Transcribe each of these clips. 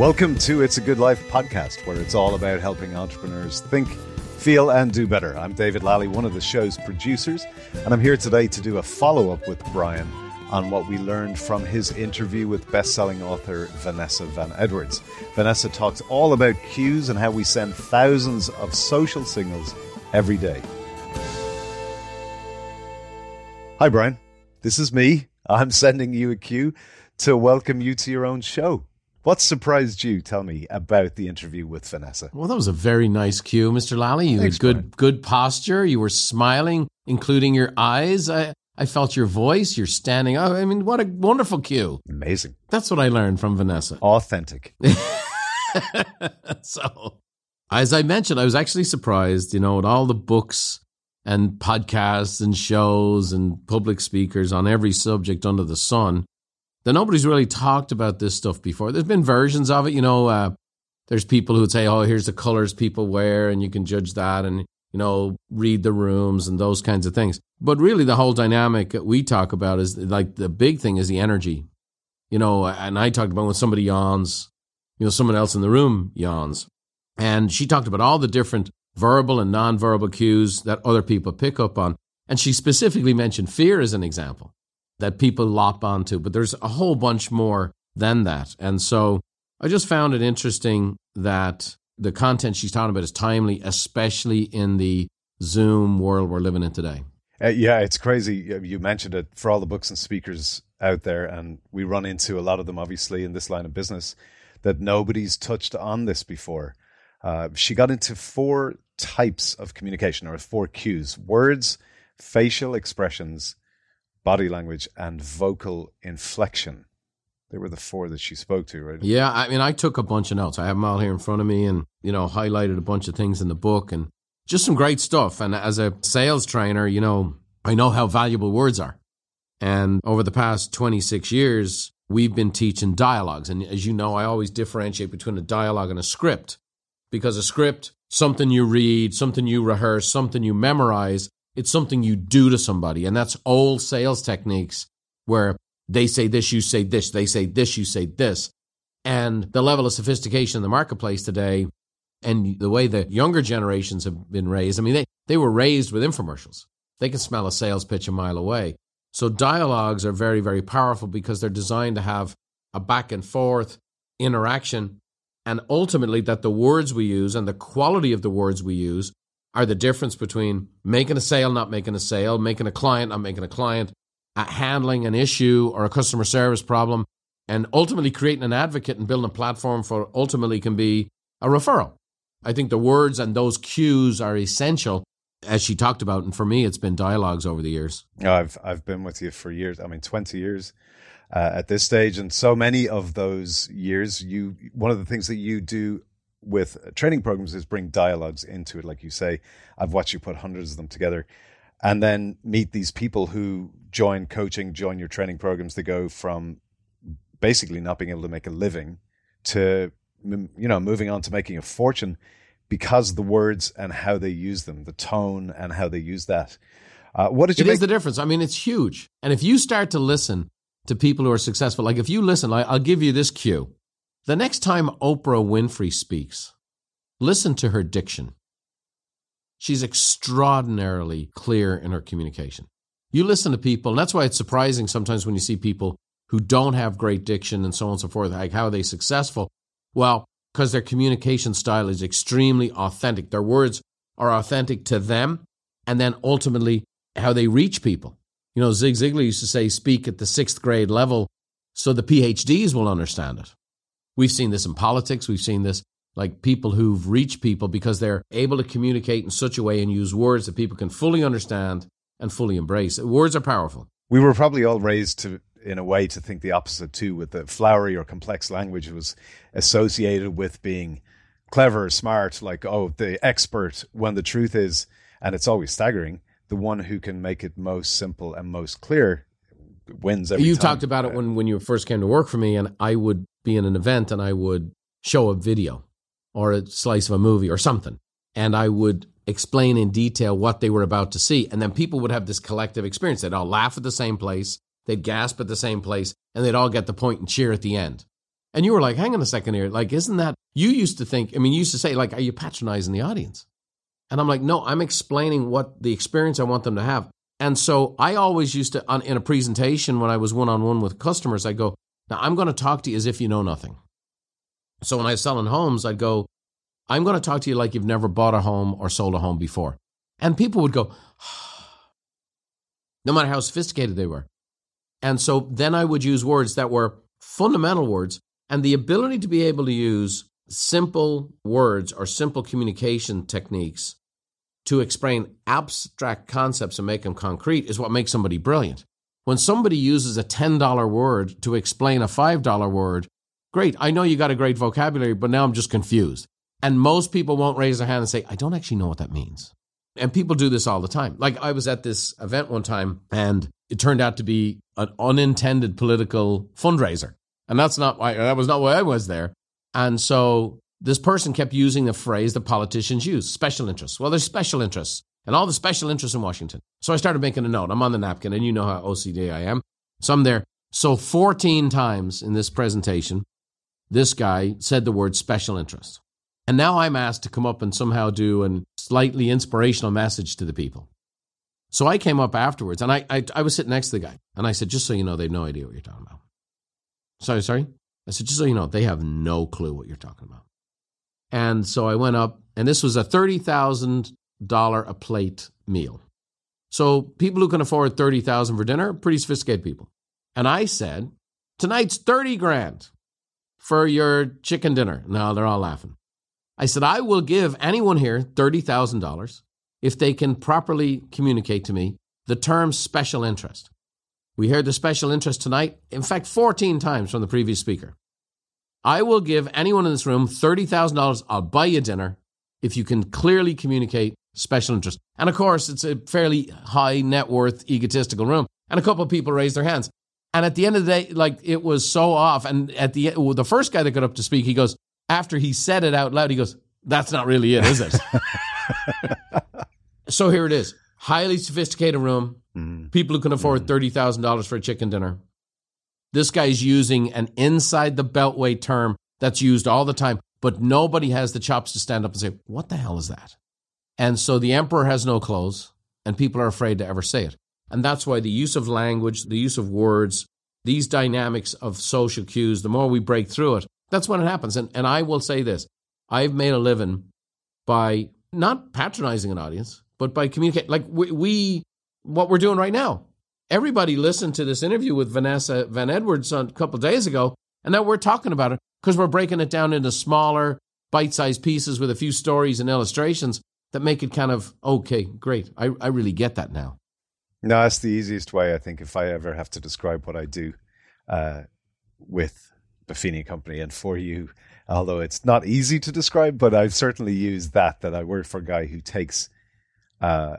Welcome to It's a Good Life podcast, where it's all about helping entrepreneurs think, feel, and do better. I'm David Lally, one of the show's producers, and I'm here today to do a follow up with Brian on what we learned from his interview with best-selling author Vanessa Van Edwards. Vanessa talks all about cues and how we send thousands of social signals every day. Hi, Brian. This is me. I'm sending you a cue to welcome you to your own show. What surprised you? Tell me about the interview with Vanessa. Well, that was a very nice cue, Mr. Lally. You Thanks, had good, Brian. good posture. You were smiling, including your eyes. I, I felt your voice. You're standing up. I mean, what a wonderful cue. Amazing. That's what I learned from Vanessa. Authentic. so, as I mentioned, I was actually surprised, you know, at all the books and podcasts and shows and public speakers on every subject under the sun that nobody's really talked about this stuff before. There's been versions of it, you know. Uh, there's people who would say, "Oh, here's the colors people wear, and you can judge that," and you know, read the rooms and those kinds of things. But really, the whole dynamic that we talk about is like the big thing is the energy, you know. And I talked about when somebody yawns, you know, someone else in the room yawns, and she talked about all the different verbal and nonverbal cues that other people pick up on, and she specifically mentioned fear as an example that people lop onto, but there's a whole bunch more than that. And so I just found it interesting that the content she's talking about is timely, especially in the Zoom world we're living in today. Uh, yeah, it's crazy. You mentioned it for all the books and speakers out there, and we run into a lot of them, obviously, in this line of business, that nobody's touched on this before. Uh, she got into four types of communication or four cues words, facial expressions, body language, and vocal inflection. They were the four that she spoke to, right? Yeah, I mean, I took a bunch of notes. I have them all here in front of me and, you know, highlighted a bunch of things in the book and just some great stuff. And as a sales trainer, you know, I know how valuable words are. And over the past 26 years, we've been teaching dialogues. And as you know, I always differentiate between a dialogue and a script because a script, something you read, something you rehearse, something you memorize, it's something you do to somebody. And that's old sales techniques where they say this, you say this, they say this, you say this. And the level of sophistication in the marketplace today and the way the younger generations have been raised, I mean, they, they were raised with infomercials. They can smell a sales pitch a mile away. So dialogues are very, very powerful because they're designed to have a back and forth interaction and ultimately that the words we use and the quality of the words we use are the difference between making a sale, not making a sale, making a client, not making a client, uh, handling an issue or a customer service problem, and ultimately creating an advocate and building a platform for ultimately can be a referral. I think the words and those cues are essential, as she talked about. And for me, it's been dialogues over the years. Oh, I've I've been with you for years. I mean, twenty years uh, at this stage, and so many of those years, you one of the things that you do with training programs is bring dialogues into it. Like you say, I've watched you put hundreds of them together, and then meet these people who join coaching, join your training programs. They go from basically not being able to make a living to you know moving on to making a fortune because the words and how they use them, the tone and how they use that. Uh, what did you It make? is the difference. I mean, it's huge. And if you start to listen to people who are successful, like if you listen, I'll give you this cue. The next time Oprah Winfrey speaks, listen to her diction. She's extraordinarily clear in her communication. You listen to people, and that's why it's surprising sometimes when you see people who don't have great diction and so on and so forth. Like, how are they successful? Well, because their communication style is extremely authentic. Their words are authentic to them, and then ultimately how they reach people. You know, Zig Ziglar used to say, speak at the sixth grade level so the PhDs will understand it. We've seen this in politics. We've seen this like people who've reached people because they're able to communicate in such a way and use words that people can fully understand and fully embrace. Words are powerful. we were probably all raised to in a way to think the opposite too with the flowery or complex language was associated with being clever smart like oh the expert when the truth is and it's always staggering the one who can make it most simple and most clear wins every you time. talked about it when, when you first came to work for me, and I would be in an event and I would show a video or a slice of a movie or something, and I would explain in detail what they were about to see. And then people would have this collective experience. They'd all laugh at the same place, they'd gasp at the same place, and they'd all get the point and cheer at the end. And you were like, hang on a second here. Like, isn't that, you used to think, I mean, you used to say, like, are you patronizing the audience? And I'm like, no, I'm explaining what the experience I want them to have. And so I always used to, on, in a presentation when I was one on one with customers, I go, now I'm going to talk to you as if you know nothing. So when I was selling homes, I'd go, I'm going to talk to you like you've never bought a home or sold a home before. And people would go, no matter how sophisticated they were. And so then I would use words that were fundamental words and the ability to be able to use simple words or simple communication techniques to explain abstract concepts and make them concrete is what makes somebody brilliant. When somebody uses a $10 word to explain a $5 word, great, I know you got a great vocabulary, but now I'm just confused. And most people won't raise their hand and say, I don't actually know what that means. And people do this all the time. Like I was at this event one time and it turned out to be an unintended political fundraiser. And that's not why, that was not why I was there. And so this person kept using the phrase that politicians use special interests. Well, there's special interests and all the special interests in Washington. So I started making a note. I'm on the napkin and you know how OCD I am. So I'm there. So 14 times in this presentation, this guy said the word special interest. And now I'm asked to come up and somehow do a slightly inspirational message to the people. So I came up afterwards and I, I, I, was sitting next to the guy and I said, just so you know, they have no idea what you're talking about. Sorry, sorry. I said, just so you know, they have no clue what you're talking about. And so I went up and this was a $30,000 a plate meal. So people who can afford 30,000 for dinner, pretty sophisticated people. And I said, tonight's 30 grand for your chicken dinner. No, they're all laughing. I said, I will give anyone here $30,000 if they can properly communicate to me the term special interest. We heard the special interest tonight, in fact, 14 times from the previous speaker. I will give anyone in this room $30,000. I'll buy you dinner if you can clearly communicate special interest. And of course, it's a fairly high net worth, egotistical room. And a couple of people raised their hands. And at the end of the day, like it was so off. And at the well, the first guy that got up to speak, he goes, after he said it out loud, he goes, That's not really it, is it? so here it is highly sophisticated room, mm-hmm. people who can afford mm-hmm. $30,000 for a chicken dinner. This guy's using an inside the beltway term that's used all the time, but nobody has the chops to stand up and say, What the hell is that? And so the emperor has no clothes, and people are afraid to ever say it. And that's why the use of language, the use of words, these dynamics of social cues, the more we break through it, that's when it happens. And, and I will say this I've made a living by not patronizing an audience, but by communicating. Like we, we, what we're doing right now. Everybody listened to this interview with Vanessa Van Edwards a couple days ago, and now we're talking about it because we're breaking it down into smaller, bite sized pieces with a few stories and illustrations that make it kind of okay, great. I, I really get that now. No, that's the easiest way, I think, if I ever have to describe what I do uh, with Buffini Company and for you. Although it's not easy to describe, but I've certainly used that. That I work for a guy who takes uh,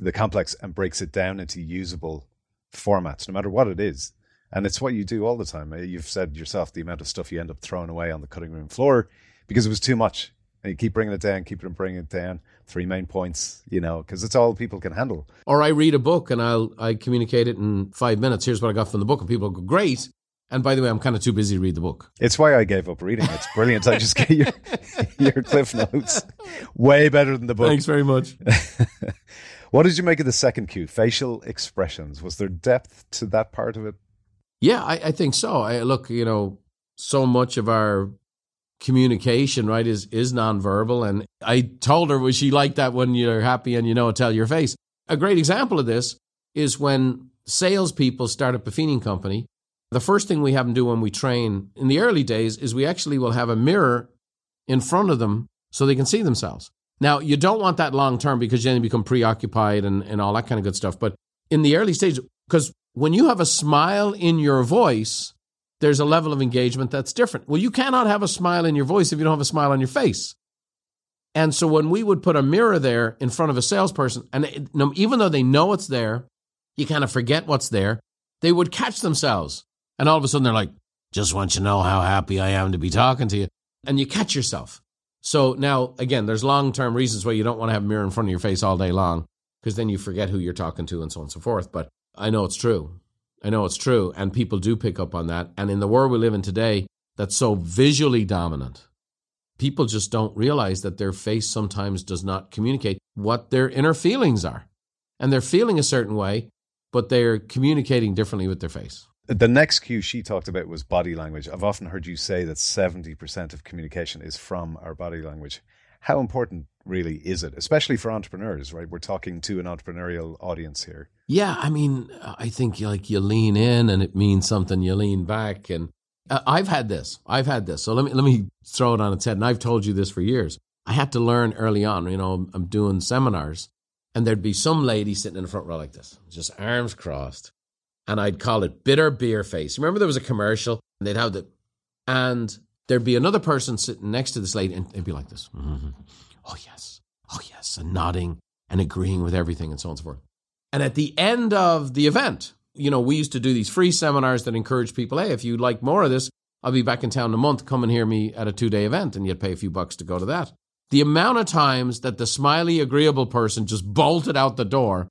the complex and breaks it down into usable formats, no matter what it is. And it's what you do all the time. You've said yourself the amount of stuff you end up throwing away on the cutting room floor because it was too much. And you keep bringing it down, keep bringing it down. Three main points, you know, because it's all people can handle. Or I read a book and I'll I communicate it in five minutes. Here's what I got from the book, and people go, "Great!" And by the way, I'm kind of too busy to read the book. It's why I gave up reading. It's brilliant. I just get your your cliff notes. Way better than the book. Thanks very much. what did you make of the second cue? Facial expressions. Was there depth to that part of it? Yeah, I, I think so. I look, you know, so much of our communication, right, is is nonverbal. And I told her was she like that when you're happy and you know tell your face. A great example of this is when salespeople start a Buffini company the first thing we have them do when we train in the early days is we actually will have a mirror in front of them so they can see themselves. Now, you don't want that long term because then you become preoccupied and, and all that kind of good stuff. But in the early stage, because when you have a smile in your voice, there's a level of engagement that's different. Well, you cannot have a smile in your voice if you don't have a smile on your face. And so when we would put a mirror there in front of a salesperson, and even though they know it's there, you kind of forget what's there, they would catch themselves and all of a sudden they're like, just want you to know how happy I am to be talking to you. And you catch yourself. So now, again, there's long term reasons why you don't want to have a mirror in front of your face all day long, because then you forget who you're talking to and so on and so forth. But I know it's true. I know it's true. And people do pick up on that. And in the world we live in today, that's so visually dominant, people just don't realize that their face sometimes does not communicate what their inner feelings are. And they're feeling a certain way, but they're communicating differently with their face. The next cue she talked about was body language. I've often heard you say that 70% of communication is from our body language. How important really is it, especially for entrepreneurs, right? We're talking to an entrepreneurial audience here. Yeah, I mean, I think like you lean in and it means something, you lean back and uh, I've had this. I've had this. So let me let me throw it on its head. And I've told you this for years. I had to learn early on. You know, I'm doing seminars, and there'd be some lady sitting in the front row like this, just arms crossed, and I'd call it bitter beer face. Remember, there was a commercial, and they'd have the, and there'd be another person sitting next to this lady, and they'd be like this. Mm-hmm. Oh yes, oh yes, and nodding and agreeing with everything, and so on and so forth. And at the end of the event, you know, we used to do these free seminars that encourage people, hey, if you'd like more of this, I'll be back in town in a month. Come and hear me at a two day event, and you'd pay a few bucks to go to that. The amount of times that the smiley, agreeable person just bolted out the door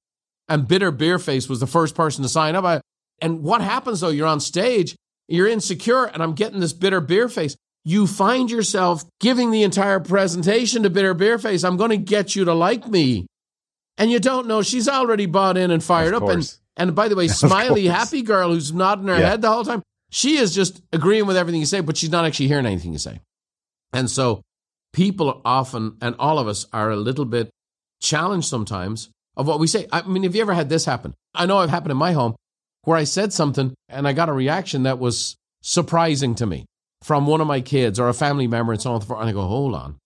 and bitter beer face was the first person to sign up. And what happens though? You're on stage, you're insecure, and I'm getting this bitter beer face. You find yourself giving the entire presentation to bitter beer face. I'm going to get you to like me. And you don't know she's already bought in and fired up. And and by the way, smiley, happy girl who's nodding her yeah. head the whole time, she is just agreeing with everything you say, but she's not actually hearing anything you say. And so people often, and all of us, are a little bit challenged sometimes of what we say. I mean, have you ever had this happen? I know it happened in my home where I said something and I got a reaction that was surprising to me from one of my kids or a family member and so on and I go, hold on.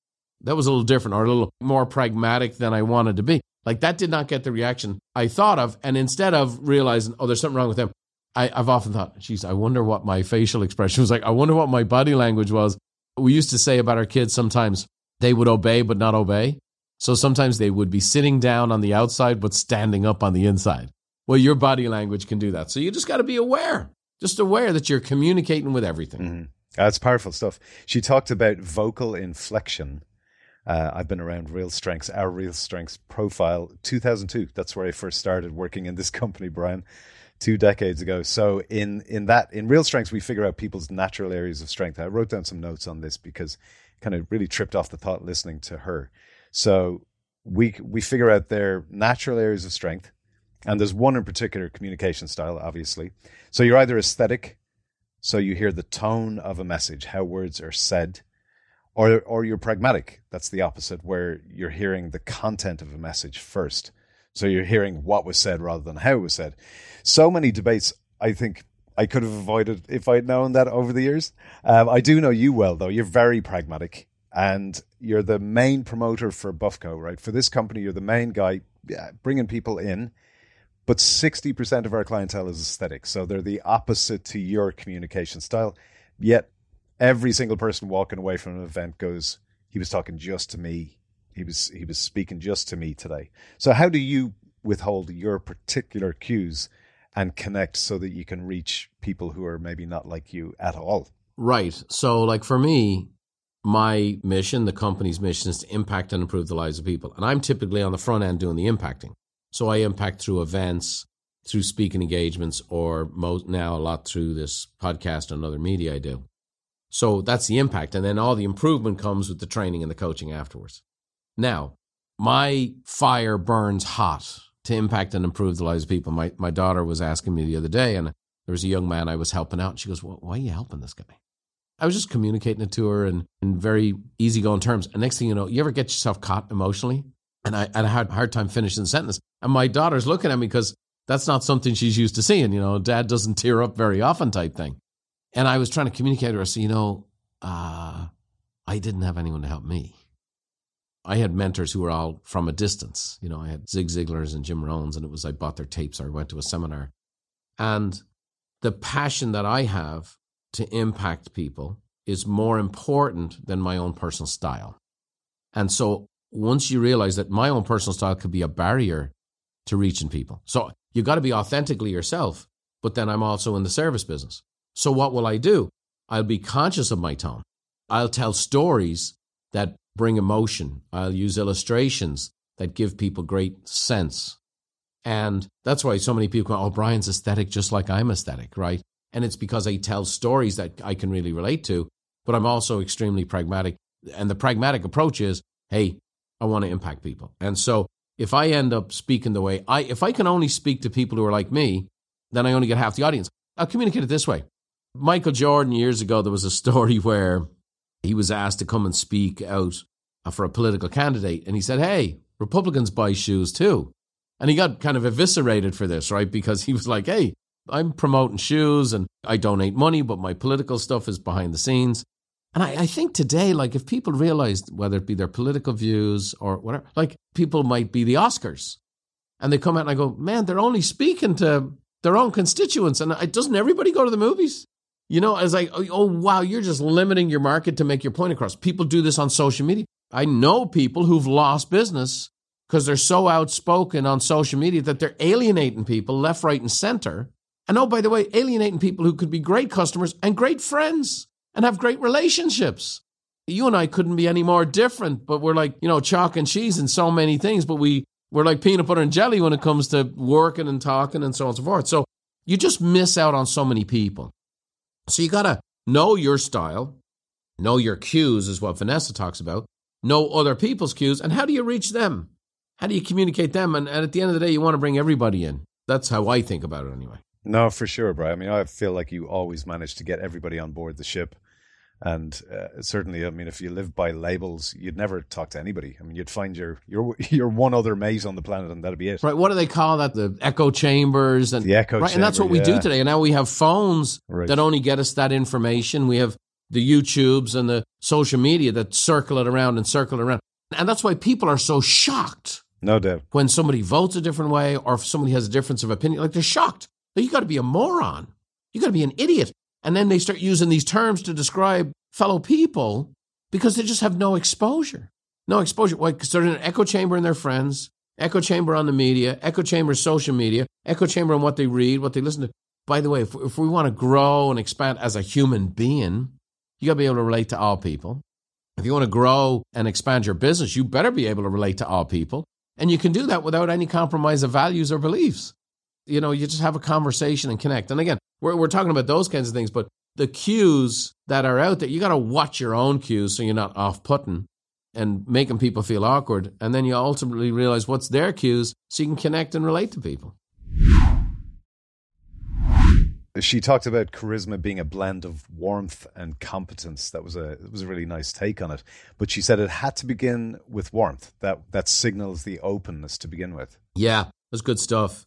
That was a little different or a little more pragmatic than I wanted to be. Like that did not get the reaction I thought of. And instead of realizing, oh, there's something wrong with them, I, have often thought, geez, I wonder what my facial expression was like. I wonder what my body language was. We used to say about our kids sometimes they would obey but not obey. So sometimes they would be sitting down on the outside but standing up on the inside. Well, your body language can do that. So you just got to be aware, just aware that you're communicating with everything. Mm-hmm. That's powerful stuff. She talked about vocal inflection uh, I've been around Real Strengths, our Real Strengths profile, 2002. That's where I first started working in this company, Brian, two decades ago. So in in that in Real Strengths, we figure out people's natural areas of strength. I wrote down some notes on this because kind of really tripped off the thought listening to her. So we we figure out their natural areas of strength, and there's one in particular, communication style, obviously. So you're either aesthetic, so you hear the tone of a message, how words are said or or you're pragmatic. That's the opposite, where you're hearing the content of a message first. So you're hearing what was said rather than how it was said. So many debates, I think I could have avoided if I'd known that over the years. Um, I do know you well, though. You're very pragmatic, and you're the main promoter for Buffco, right? For this company, you're the main guy bringing people in. But 60% of our clientele is aesthetic. So they're the opposite to your communication style. Yet every single person walking away from an event goes, he was talking just to me. He was he was speaking just to me today. So how do you withhold your particular cues and connect so that you can reach people who are maybe not like you at all? Right. So like for me, my mission, the company's mission is to impact and improve the lives of people. And I'm typically on the front end doing the impacting. So I impact through events, through speaking engagements, or most now a lot through this podcast and other media I do. So that's the impact. And then all the improvement comes with the training and the coaching afterwards. Now, my fire burns hot to impact and improve the lives of people. My, my daughter was asking me the other day, and there was a young man I was helping out. And she goes, well, Why are you helping this guy? I was just communicating it to her in, in very easygoing terms. And next thing you know, you ever get yourself caught emotionally? And I, had a hard time finishing the sentence. And my daughter's looking at me because that's not something she's used to seeing. You know, dad doesn't tear up very often type thing. And I was trying to communicate to her, so, you know, uh, I didn't have anyone to help me. I had mentors who were all from a distance. You know, I had Zig Ziglar's and Jim Rohn's, and it was I bought their tapes or I went to a seminar. And the passion that I have to impact people is more important than my own personal style. And so once you realize that my own personal style could be a barrier to reaching people. So you've got to be authentically yourself, but then I'm also in the service business. So what will I do? I'll be conscious of my tone. I'll tell stories that bring emotion. I'll use illustrations that give people great sense. And that's why so many people go, oh, Brian's aesthetic just like I'm aesthetic, right? And it's because I tell stories that I can really relate to, but I'm also extremely pragmatic. And the pragmatic approach is, hey, I want to impact people. And so if I end up speaking the way I, if I can only speak to people who are like me, then I only get half the audience. I'll communicate it this way. Michael Jordan, years ago, there was a story where he was asked to come and speak out uh, for a political candidate. And he said, Hey, Republicans buy shoes too. And he got kind of eviscerated for this, right? Because he was like, Hey, I'm promoting shoes and I donate money, but my political stuff is behind the scenes. And I, I, think today, like if people realized whether it be their political views or whatever, like people might be the Oscars. And they come out and I go, man, they're only speaking to their own constituents. And doesn't everybody go to the movies? You know, as like, oh, wow, you're just limiting your market to make your point across. People do this on social media. I know people who've lost business because they're so outspoken on social media that they're alienating people left, right, and center. And oh, by the way, alienating people who could be great customers and great friends and have great relationships. You and I couldn't be any more different, but we're like, you know, chalk and cheese in so many things, but we, we're like peanut butter and jelly when it comes to working and talking and so on and so forth. So you just miss out on so many people. So you got to know your style, know your cues, is what Vanessa talks about, know other people's cues, and how do you reach them? How do you communicate them? And, and at the end of the day, you want to bring everybody in. That's how I think about it anyway. No, for sure, Brian. I mean, I feel like you always manage to get everybody on board the ship. And uh, certainly, I mean, if you live by labels, you'd never talk to anybody. I mean, you'd find your your your one other mate on the planet, and that'd be it. Right? What do they call that? The echo chambers and the echo. Right, chamber, and that's what we do today. And now we have phones Right. that only get us that information. We have the YouTubes and the social media that circle it around and circle it around, and that's why people are so shocked No doubt. when somebody votes a different way or if somebody has a difference of opinion. Like they're shocked. Like, you got to be a moron. You got to be an idiot. And then they start using these terms to describe fellow people because they just have no exposure. No exposure. Why? Because they're in an echo chamber in their friends, echo chamber on the media, echo chamber social media, echo chamber on what they read, what they listen to. By the way, if, if we want to grow and expand as a human being, you got to be able to relate to all people. If you want to grow and expand your business, you better be able to relate to all people. And you can do that without any compromise of values or beliefs. You know, you just have a conversation and connect. And again, we're, we're talking about those kinds of things, but the cues that are out there, you got to watch your own cues so you're not off putting and making people feel awkward. And then you ultimately realize what's their cues so you can connect and relate to people. She talked about charisma being a blend of warmth and competence. That was a it was a really nice take on it. But she said it had to begin with warmth. That that signals the openness to begin with. Yeah, that's good stuff.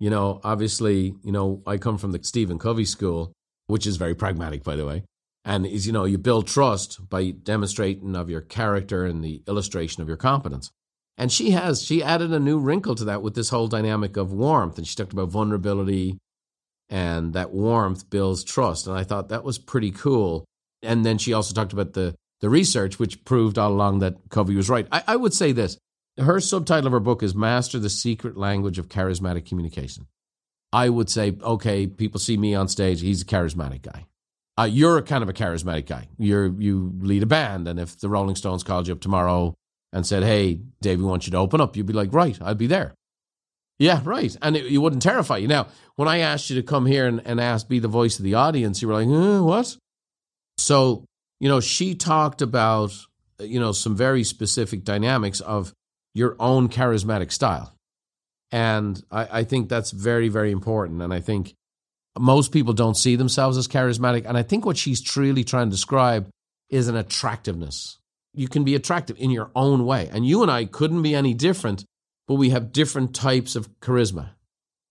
You know, obviously, you know, I come from the Stephen Covey school, which is very pragmatic, by the way. And is, you know, you build trust by demonstrating of your character and the illustration of your competence. And she has, she added a new wrinkle to that with this whole dynamic of warmth. And she talked about vulnerability and that warmth builds trust. And I thought that was pretty cool. And then she also talked about the, the research, which proved all along that Covey was right. I, I would say this her subtitle of her book is Master the Secret Language of Charismatic Communication. I would say, okay, people see me on stage, he's a charismatic guy. Uh, you're a kind of a charismatic guy. You're you lead a band, and if the Rolling Stones called you up tomorrow and said, "Hey, Dave, we want you to open up," you'd be like, "Right, I'd be there." Yeah, right, and it, you wouldn't terrify you. Now, when I asked you to come here and, and ask, be the voice of the audience, you were like, eh, "What?" So, you know, she talked about you know some very specific dynamics of your own charismatic style. And I, I, think that's very, very important. And I think most people don't see themselves as charismatic. And I think what she's truly trying to describe is an attractiveness. You can be attractive in your own way. And you and I couldn't be any different, but we have different types of charisma.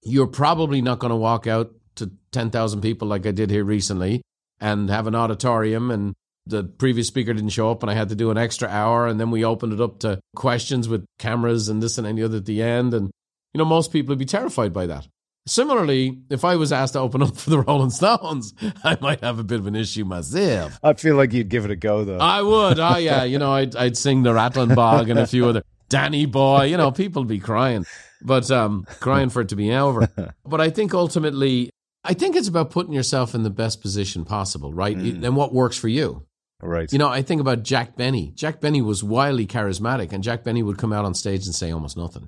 You're probably not going to walk out to 10,000 people like I did here recently and have an auditorium and the previous speaker didn't show up and I had to do an extra hour and then we opened it up to questions with cameras and this and any other at the end and you know most people would be terrified by that. Similarly, if I was asked to open up for the Rolling Stones, I might have a bit of an issue myself. I feel like you'd give it a go though. I would. Oh yeah, you know, I'd I'd sing the Rattling Bog and a few other Danny Boy, you know, people'd be crying. But um crying for it to be over. But I think ultimately I think it's about putting yourself in the best position possible, right? Mm. And what works for you. Right. You know, I think about Jack Benny. Jack Benny was wildly charismatic, and Jack Benny would come out on stage and say almost nothing.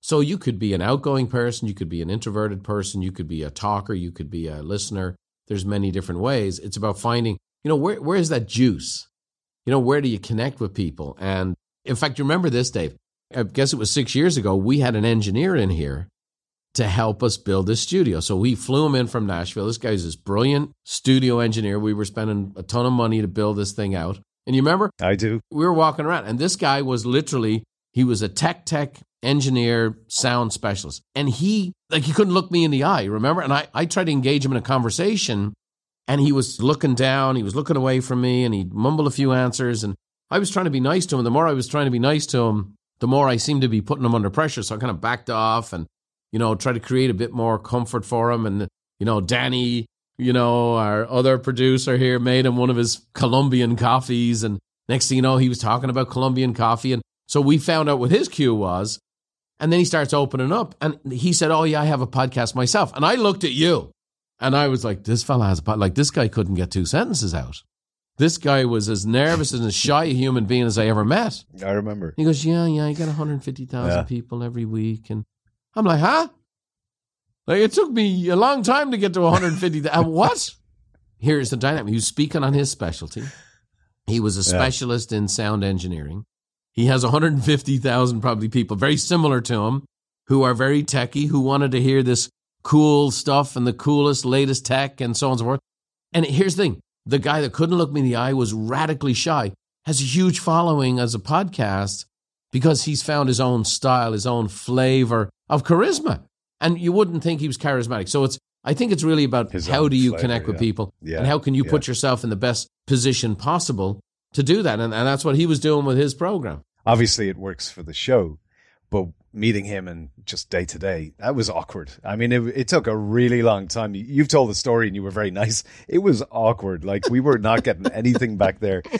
So you could be an outgoing person, you could be an introverted person, you could be a talker, you could be a listener. there's many different ways. It's about finding, you know, where where is that juice? You know, where do you connect with people? And in fact, you remember this, Dave? I guess it was six years ago. We had an engineer in here to help us build this studio. So we flew him in from Nashville. This guy's this brilliant studio engineer. We were spending a ton of money to build this thing out. And you remember? I do. We were walking around, and this guy was literally he was a tech tech engineer, sound specialist, and he like he couldn't look me in the eye. Remember? And I I tried to engage him in a conversation, and he was looking down, he was looking away from me, and he mumbled a few answers, and I was trying to be nice to him. The more I was trying to be nice to him, the more I seemed to be putting him under pressure. So I kind of backed off and you know try to create a bit more comfort for him. And you know, Danny you know, our other producer here made him one of his Colombian coffees. And next thing you know, he was talking about Colombian coffee. And so we found out what his cue was. And then he starts opening up and he said, Oh, yeah, I have a podcast myself. And I looked at you and I was like, This fella has a podcast. Like, this guy couldn't get two sentences out. This guy was as nervous and as shy a human being as I ever met. I remember. He goes, Yeah, yeah, I got 150,000 Yeah. people every week. And I'm like, Huh? Like, it took me a long time to get to 150,000. Uh, what? Here's the dynamic. He was speaking on his specialty. He was a Yeah. specialist in sound engineering. He has 150,000 probably people very similar to him who are very techy, who wanted to hear this cool stuff and the coolest, latest tech and so on and so forth. And here's the thing the guy that couldn't look me in the eye was radically shy, has a huge following as a podcast because he's found his own style, his own flavor of charisma. And you wouldn't think he was charismatic. So it's, I think it's really about His how do you flavor, connect with yeah. people Yeah, and how can you yeah. put yourself in the best position possible to do that. And, and that's what he was doing with his program. Obviously, it works for the show, but meeting him and just day to day, that was awkward. I mean, it, it took a really long time. You- You've told the story and you were very nice. It was awkward. Like we were not getting anything back there.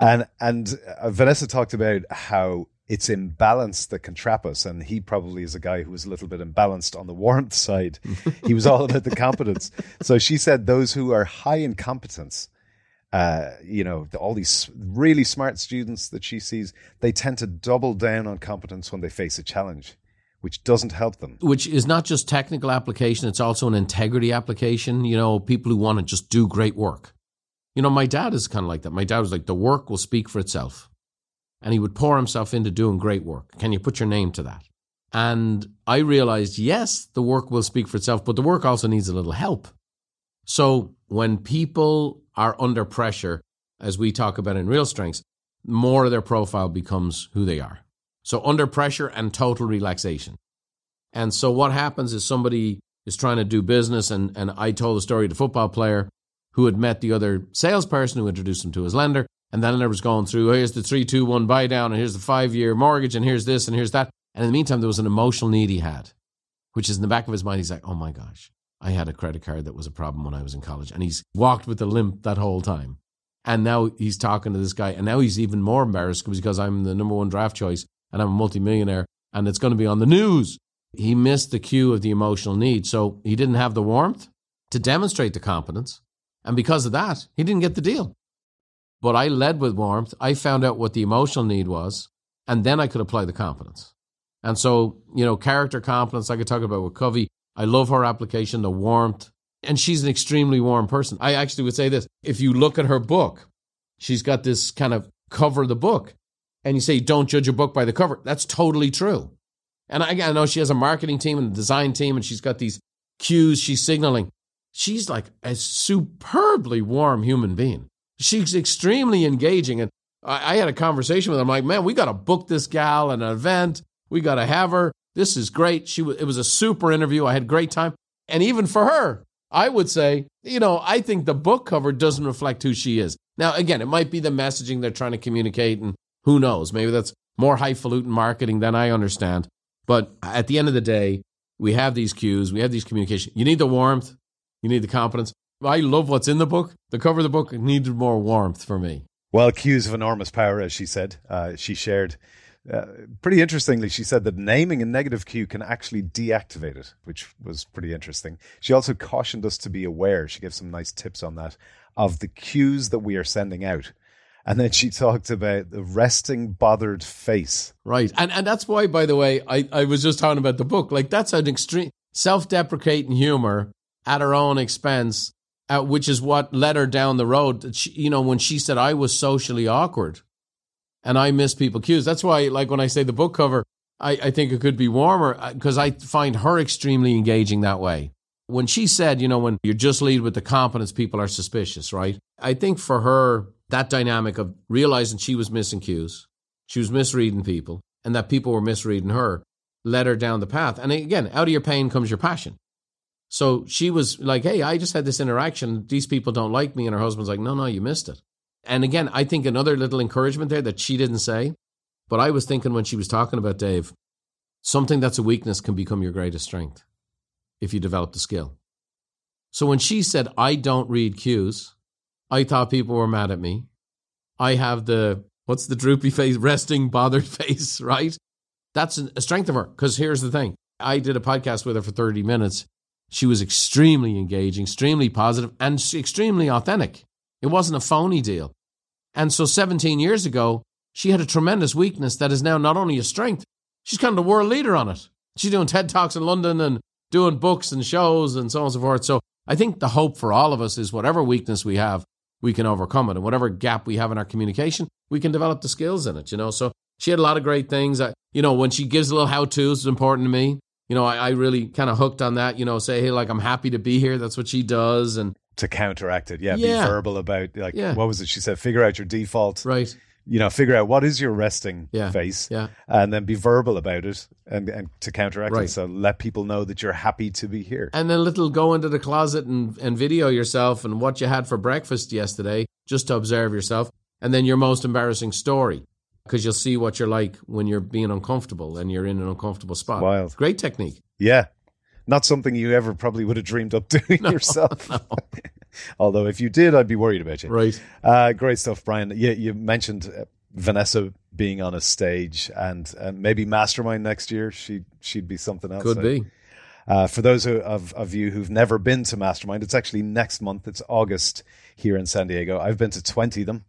And, and uh, Vanessa talked about how it's imbalance that can trap us. And he probably is a guy who was a little bit imbalanced on the warmth side. he was all about the competence. So she said those who are high in competence uh, you know, all these really smart students that she sees, they tend to double down on competence when they face a challenge, which doesn't help them. which is not just technical application, it's also an integrity application. You know, people who want to just do great work. You know, my dad is kind of like that. My dad was like, the work will speak for itself. And he would pour himself into doing great work. Can you put your name to that? And I realized, yes, the work will speak for itself, but the work also needs a little help. So when people are under pressure, as we talk about in Real Strengths, more of their profile becomes who they are. So under pressure and total relaxation. And so what happens is somebody is trying to do business, and, and I told the story to the football player who had met the other salesperson who introduced him to his lender. And then there was going through, oh, here's the 321 buy down, and here's the five year mortgage, and here's this, and here's that. And in the meantime, there was an emotional need he had, which is in the back of his mind. He's like, oh my gosh, I had a credit card that was a problem when I was in college. And he's walked with a limp that whole time. And now he's talking to this guy, and now he's even more embarrassed because I'm the number one draft choice and I'm a multimillionaire, and it's going to be on the news. He missed the cue of the emotional need. So he didn't have the warmth to demonstrate the competence. And because of that, he didn't get the deal. But I led with warmth. I found out what the emotional need was, and then I could apply the competence. And so, you know, character competence, I could talk about with Covey. I love her application, the warmth. And she's an extremely warm person. I actually would say this if you look at her book, she's got this kind of cover of the book, and you say, don't judge a book by the cover. That's totally true. And I, I know she has a marketing team and a design team, and she's got these cues she's signaling. She's like a superbly warm human being. She's extremely engaging. And I, I had a conversation with her. I'm like, man, we got to book this gal an event. We got to have her. This is great. She was, it was a super interview. I had great time. And even for her, I would say, you know, I think the book cover doesn't reflect who she is. Now, again, it might be the messaging they're trying to communicate, and who knows? Maybe that's more highfalutin marketing than I understand. But at the end of the day, we have these cues, we have these communications. You need the warmth, you need the competence. I love what's in the book. The cover of the book needed more warmth for me. Well, cues of enormous power, as she said. Uh, she shared. Uh, pretty interestingly, she said that naming a negative cue can actually deactivate it, which was pretty interesting. She also cautioned us to be aware. She gave some nice tips on that of the cues that we are sending out. And then she talked about the resting, bothered face. Right. And and that's why, by the way, I, I was just talking about the book. Like that's an extreme self deprecating humor at our own expense uh, which is what led her down the road. She, you know, when she said I was socially awkward and I miss people cues. That's why, like when I say the book cover, I, I think it could be warmer because uh, I find her extremely engaging that way. When she said, you know, when you just lead with the competence, people are suspicious, right? I think for her, that dynamic of realizing she was missing cues, she was misreading people, and that people were misreading her led her down the path. And again, out of your pain comes your passion. So she was like, Hey, I just had this interaction. These people don't like me. And her husband's like, No, no, you missed it. And again, I think another little encouragement there that she didn't say, but I was thinking when she was talking about Dave, something that's a weakness can become your greatest strength if you develop the skill. So when she said, I don't read cues, I thought people were mad at me. I have the, what's the droopy face, resting, bothered face, right? That's a strength of her. Because here's the thing I did a podcast with her for 30 minutes. She was extremely engaging, extremely positive, and extremely authentic. It wasn't a phony deal. And so 17 years ago, she had a tremendous weakness that is now not only a strength, she's kind of the world leader on it. She's doing TED Talks in London and doing books and shows and so on and so forth. So I think the hope for all of us is whatever weakness we have, we can overcome it. And whatever gap we have in our communication, we can develop the skills in it, you know. So she had a lot of great things. I, you know, when she gives a little how to's, it's important to me. You know, I, I really kind of hooked on that, you know, say, hey, like, I'm happy to be here. That's what she does. And to counteract it. Yeah, yeah. be verbal about, like, yeah. what was it? She said, figure out your default. Right you know, figure out what is your resting yeah, face, yeah. and then be verbal about it and, and to counteract right. it. So let people know that you're happy to be here. And then little go into the closet and, and video yourself and what you had for breakfast yesterday, just to observe yourself. And then your most embarrassing story, because you'll see what you're like when you're being uncomfortable and you're in an uncomfortable spot. Wild. Great technique. Yeah. Not something you ever probably would have dreamed up doing no, yourself. No. Although if you did, I'd be worried about you. Right. Uh, great stuff, Brian. Yeah, you mentioned uh, Vanessa being on a stage and, and maybe Mastermind next year. She she'd be something else. Could be. Uh, for those of, of you who've never been to Mastermind, it's actually next month. It's August here in San Diego. I've been to 20 of them,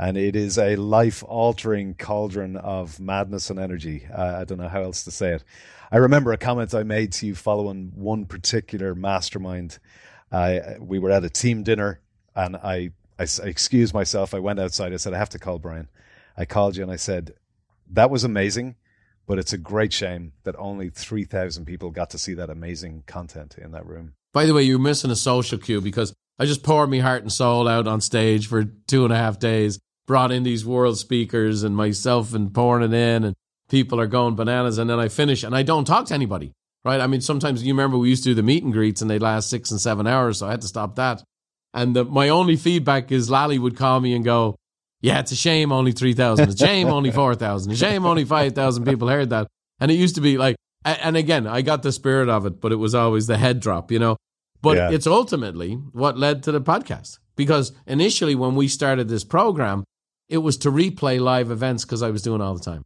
and it is a life altering cauldron of madness and energy. Uh, I don't know how else to say it. I remember a comment I made to you following one particular Mastermind we were at a team dinner, and I, I, I excused myself. I went outside. I said, I have to call Brian. I called you and I said, that was amazing, but it's a great shame that only 3,000 people got to see that amazing content in that room. By the way, you're missing a social cue because I just poured my heart and soul out on stage for two and a half days, brought in these world speakers and myself and pouring it in, and people are going bananas. And then I finish and I don't talk to anybody right? I mean, sometimes you remember we used to do the meet and greets and they last six and seven hours, so I had to stop that. And the, my only feedback is Lally would call me and go, "Yeah, it's a shame only three thousand. It's a shame only four thousand. A shame only five thousand people heard that." And it used to be like, and again, I got the spirit of it, but it was always the head drop, you know. But yeah. it's ultimately what led to the podcast because initially when we started this program, it was to replay live events because I was doing all the time.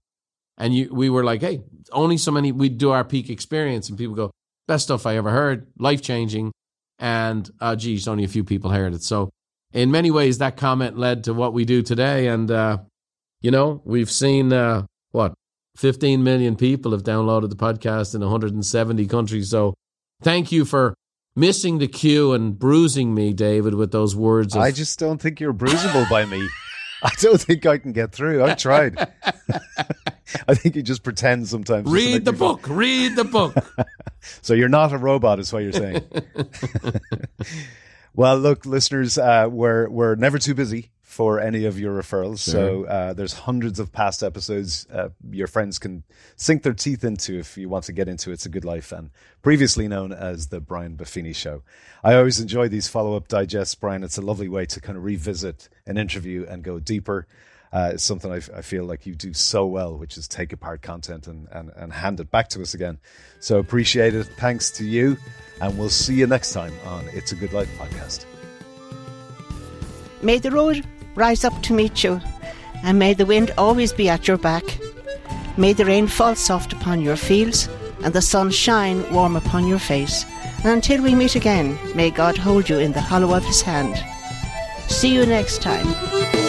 And you, we were like, hey, only so many, we'd do our peak experience. And people go, best stuff I ever heard, life changing. And, uh, geez, only a few people heard it. So, in many ways, that comment led to what we do today. And, uh, you know, we've seen, uh, what, 15 million people have downloaded the podcast in 170 countries. So, thank you for missing the cue and bruising me, David, with those words. Of- I just don't think you're bruisable by me. I don't think I can get through. I tried. I think you just pretend sometimes. Read the book. Fun. Read the book. so you're not a robot, is what you're saying. well, look, listeners, uh, we're we're never too busy for any of your referrals. Sure. So uh, there's hundreds of past episodes uh, your friends can sink their teeth into if you want to get into It's a Good Life and previously known as the Brian Buffini Show. I always enjoy these follow up digests, Brian. It's a lovely way to kind of revisit an interview and go deeper. Uh, it's something I, I feel like you do so well, which is take apart content and, and, and hand it back to us again. So appreciate it. Thanks to you. And we'll see you next time on It's a Good Life podcast. May the road rise up to meet you, and may the wind always be at your back. May the rain fall soft upon your fields, and the sun shine warm upon your face. And until we meet again, may God hold you in the hollow of his hand. See you next time.